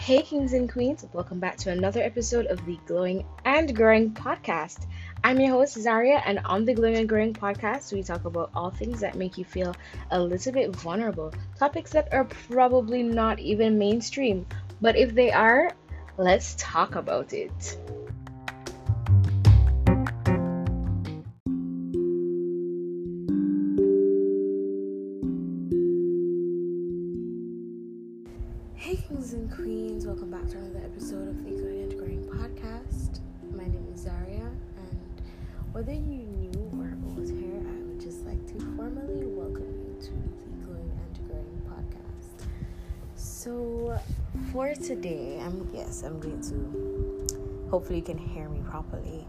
Hey, kings and queens, welcome back to another episode of the Glowing and Growing podcast. I'm your host, Zharia, and on the Glowing and Growing podcast, we talk about all things that make you feel a little bit vulnerable, topics that are probably not even mainstream, but if they are, let's talk about it. So, for today, I'm yes, I'm going to. Hopefully, you can hear me properly.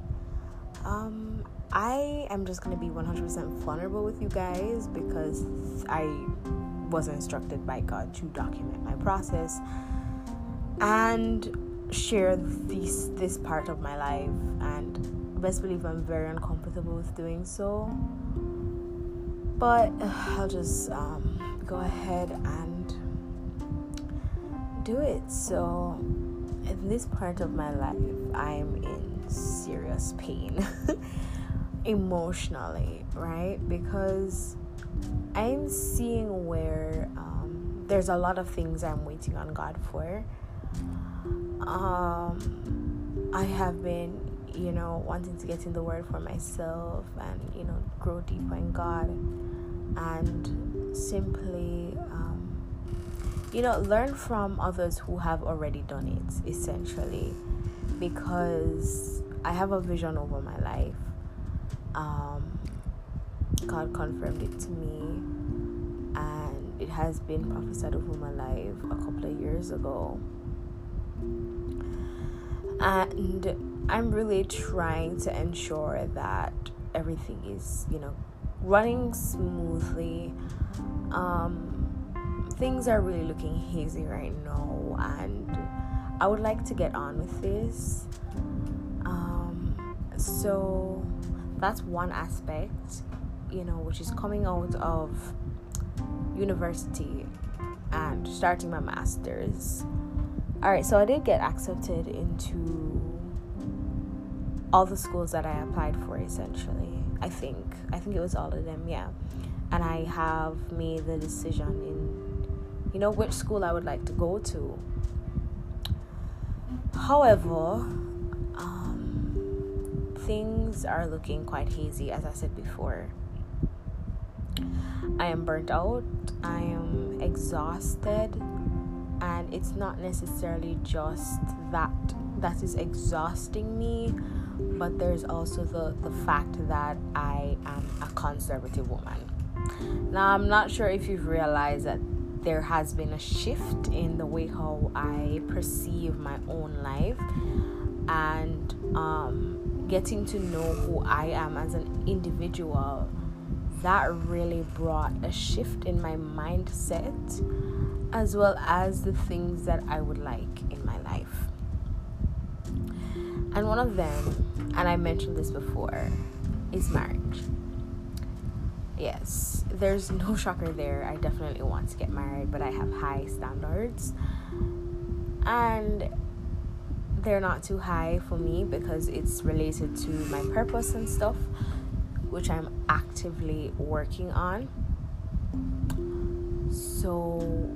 Um, I am just gonna be 100% vulnerable with you guys because I was instructed by God to document my process and share this this part of my life and best believe I'm very uncomfortable with doing so but I'll just um, go ahead and do it. So in this part of my life I'm in serious pain emotionally right? Because I'm seeing where um, there's a lot of things I'm waiting on God for. Um, I have been, you know, wanting to get in the Word for myself and, you know, grow deeper in God. And simply, um, you know, learn from others who have already done it, essentially, because I have a vision over my life. Um, God confirmed it to me, and it has been prophesied over my life a couple of years ago. And I'm really trying to ensure that everything is, you know, running smoothly. Um, things are really looking hazy right now, and I would like to get on with this. Um, so that's one aspect you know, which is coming out of university and starting my master's. All right, so I did get accepted into all the schools that I applied for essentially. I think. I think it was all of them, yeah. And I have made the decision in you know which school I would like to go to. However, um, things are looking quite hazy as I said before. I am burnt out, I am exhausted, and it's not necessarily just that that is exhausting me, but there's also the, the fact that I am a conservative woman. Now, I'm not sure if you've realized that there has been a shift in the way how I perceive my own life and um, getting to know who I am as an individual that really brought a shift in my mindset as well as the things that I would like in my life. And one of them, and I mentioned this before, is marriage. Yes, there's no shocker there. I definitely want to get married, but I have high standards. And they're not too high for me because it's related to my purpose and stuff which I'm actively working on. So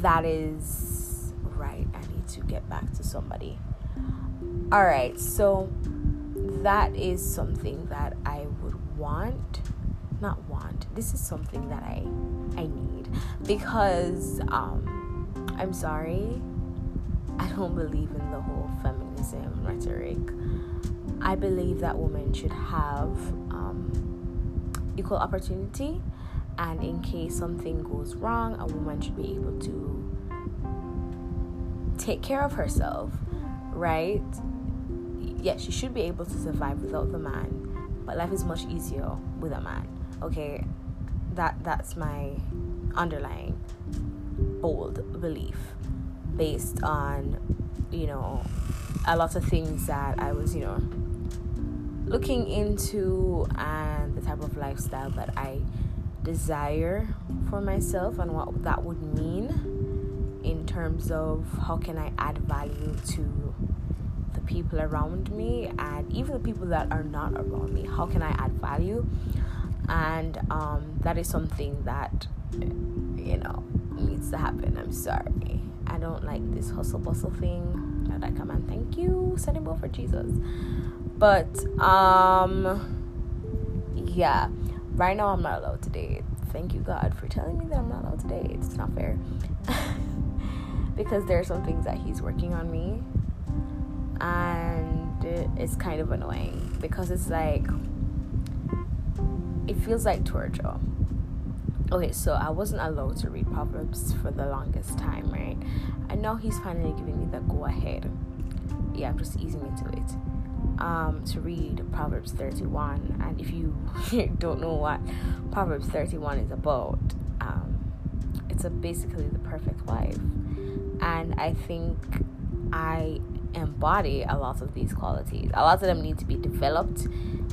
that is right. I need to get back to somebody. All right. So that is something that I would want not want. This is something that I I need because um I'm sorry. I don't believe in the whole feminism rhetoric. I believe that women should have um, equal opportunity, and in case something goes wrong, a woman should be able to take care of herself, right? Yes, she should be able to survive without the man, but life is much easier with a man. Okay, that that's my underlying bold belief based on you know a lot of things that I was you know looking into and the type of lifestyle that I desire for myself and what that would mean in terms of how can I add value to the people around me and even the people that are not around me. How can I add value? And um, that is something that you know needs to happen. I'm sorry. I don't like this hustle bustle thing. Not like, come on, thank you, sending both for Jesus. But um yeah, right now I'm not allowed to date. Thank you God for telling me that I'm not allowed to date. It's not fair. because there are some things that he's working on me and it's kind of annoying because it's like it feels like torture. Okay so i wasn't allowed to read proverbs for the longest time right? I know he's finally giving me the go ahead. Yeah i'm just easing into it. Um, to read proverbs 31 and if you don't know what proverbs 31 is about um, it's basically the perfect wife and i think i embody a lot of these qualities. A lot of them need to be developed,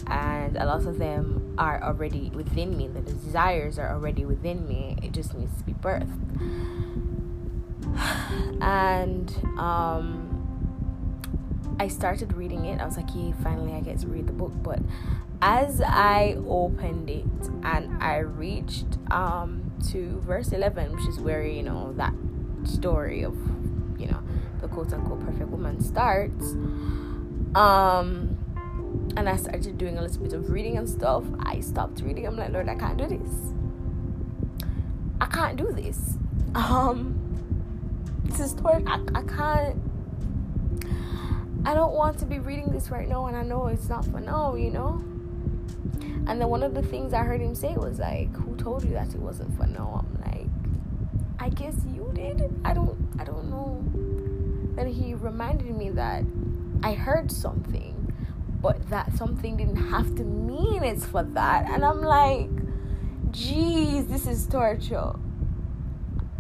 and a lot of them are already within me. The desires are already within me. It just needs to be birthed. And um, I started reading it. I was like, "Yeah, finally, I get to read the book." But as I opened it and I reached um, to verse eleven, which is where you know that story of you know the quote unquote perfect woman starts. Um, and I started doing a little bit of reading and stuff. I stopped reading. I'm like, Lord, I can't do this. I can't do this. Um, this is torture. I, I can't. I don't want to be reading this right now, and I know it's not for now, you know. And then one of the things I heard him say was like, "Who told you that it wasn't for now?" I'm like, "I guess you did. I don't. I don't know." then he reminded me that I heard something, but that something didn't have to mean it's for that. And I'm like, geez, this is torture.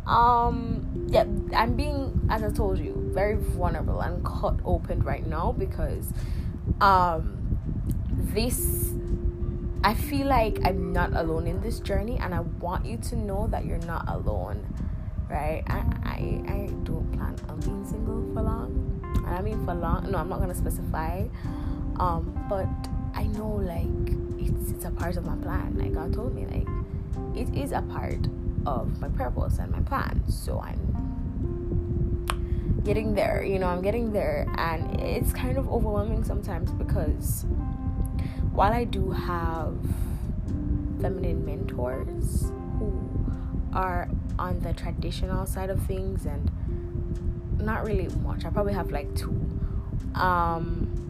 Um, yeah, I'm being, as I told you, very vulnerable and cut open right now because, um, this I feel like I'm not alone in this journey, and I want you to know that you're not alone right? I, I, I don't plan on being single for long. And I mean for long, no, I'm not gonna specify. Um, but I know like it's it's a part of my plan. Like God told me, like it is a part of my purpose and my plan. So I'm getting there, you know, I'm getting there and it's kind of overwhelming sometimes because while I do have feminine mentors who are on the traditional side of things and not really much. I probably have like two. Um,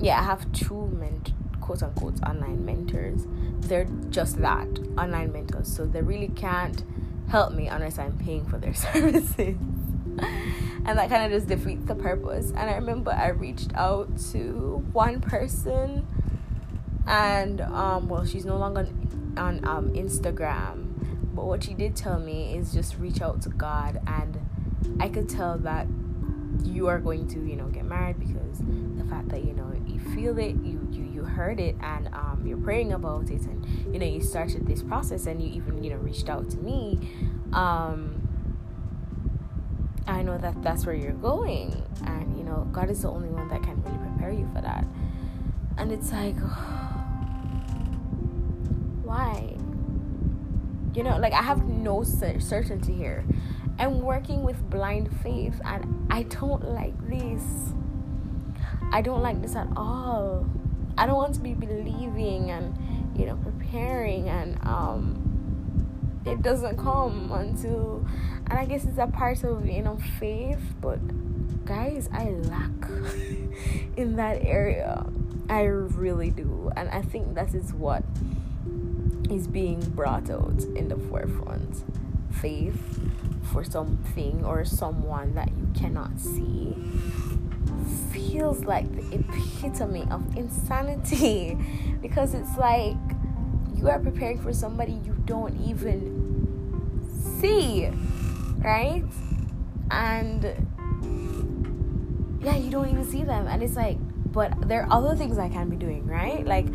yeah, I have two ment- quote unquote online mentors. They're just that online mentors, so they really can't help me unless I'm paying for their services. and that kind of just defeats the purpose. And I remember I reached out to one person, and um, well, she's no longer on um, Instagram but what she did tell me is just reach out to God, and I could tell that you are going to, you know, get married because the fact that you know you feel it, you you you heard it, and um, you're praying about it, and you know you started this process, and you even you know reached out to me. Um, I know that that's where you're going, and you know God is the only one that can really prepare you for that. And it's like, why? You know, like I have no certainty here. I'm working with blind faith and I don't like this. I don't like this at all. I don't want to be believing and, you know, preparing and um it doesn't come until and I guess it's a part of, you know, faith, but guys, I lack in that area. I really do. And I think that is what is being brought out in the forefront. Faith for something or someone that you cannot see feels like the epitome of insanity because it's like you are preparing for somebody you don't even see, right? And yeah, you don't even see them, and it's like, but there are other things I can be doing, right? Like,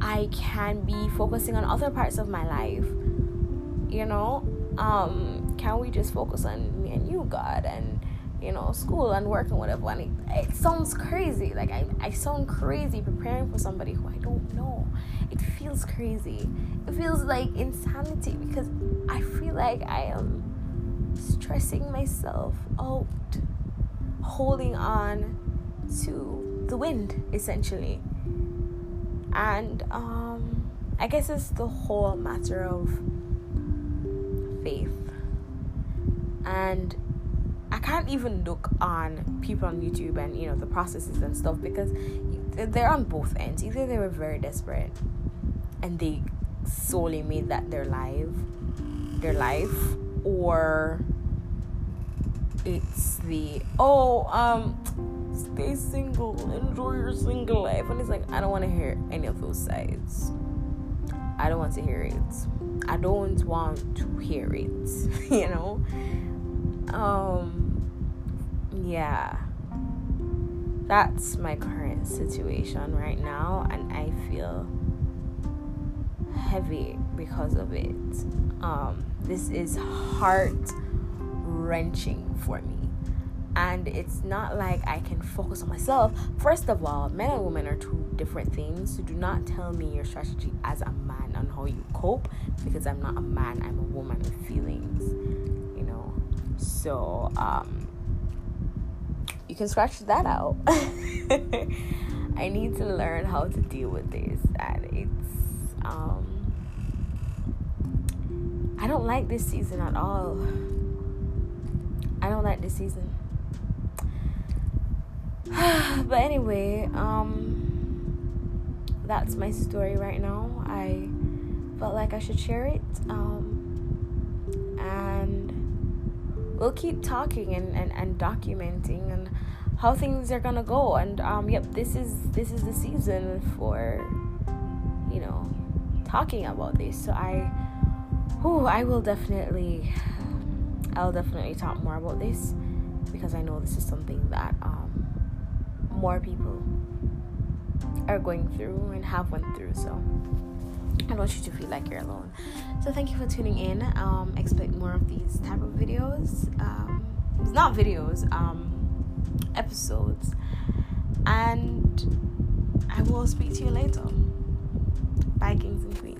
I can be focusing on other parts of my life. You know, um, can we just focus on me and you, God, and you know, school and work and whatever. And it, it sounds crazy. Like I, I sound crazy preparing for somebody who I don't know. It feels crazy. It feels like insanity because I feel like I am stressing myself out, holding on to the wind essentially. And um, I guess it's the whole matter of faith and can't even look on people on YouTube and you know the processes and stuff because they're on both ends. Either they were very desperate and they solely made that their life, their life, or it's the oh um stay single, enjoy your single life, and it's like I don't want to hear any of those sides. I don't want to hear it. I don't want to hear it. you know um yeah that's my current situation right now and i feel heavy because of it um this is heart wrenching for me and it's not like I can focus on myself. First of all, men and women are two different things. So do not tell me your strategy as a man on how you cope because I'm not a man, I'm a woman with feelings. You know. So um, you can scratch that out. I need to learn how to deal with this, and it's um, I don't like this season at all. I don't like this season. but anyway, um, that's my story right now. I felt like I should share it. Um, and we'll keep talking and, and, and documenting and how things are gonna go. And um yep this is this is the season for you know talking about this. So i oh i will definitely i'll definitely talk more about this because i know this is something that um more people are going through and have went through so I don't want you to feel like you're alone. So thank you for tuning in. Um, expect more of these type of videos. Um, not videos, um, episodes. And I will speak to you later. Bye, kings and queens.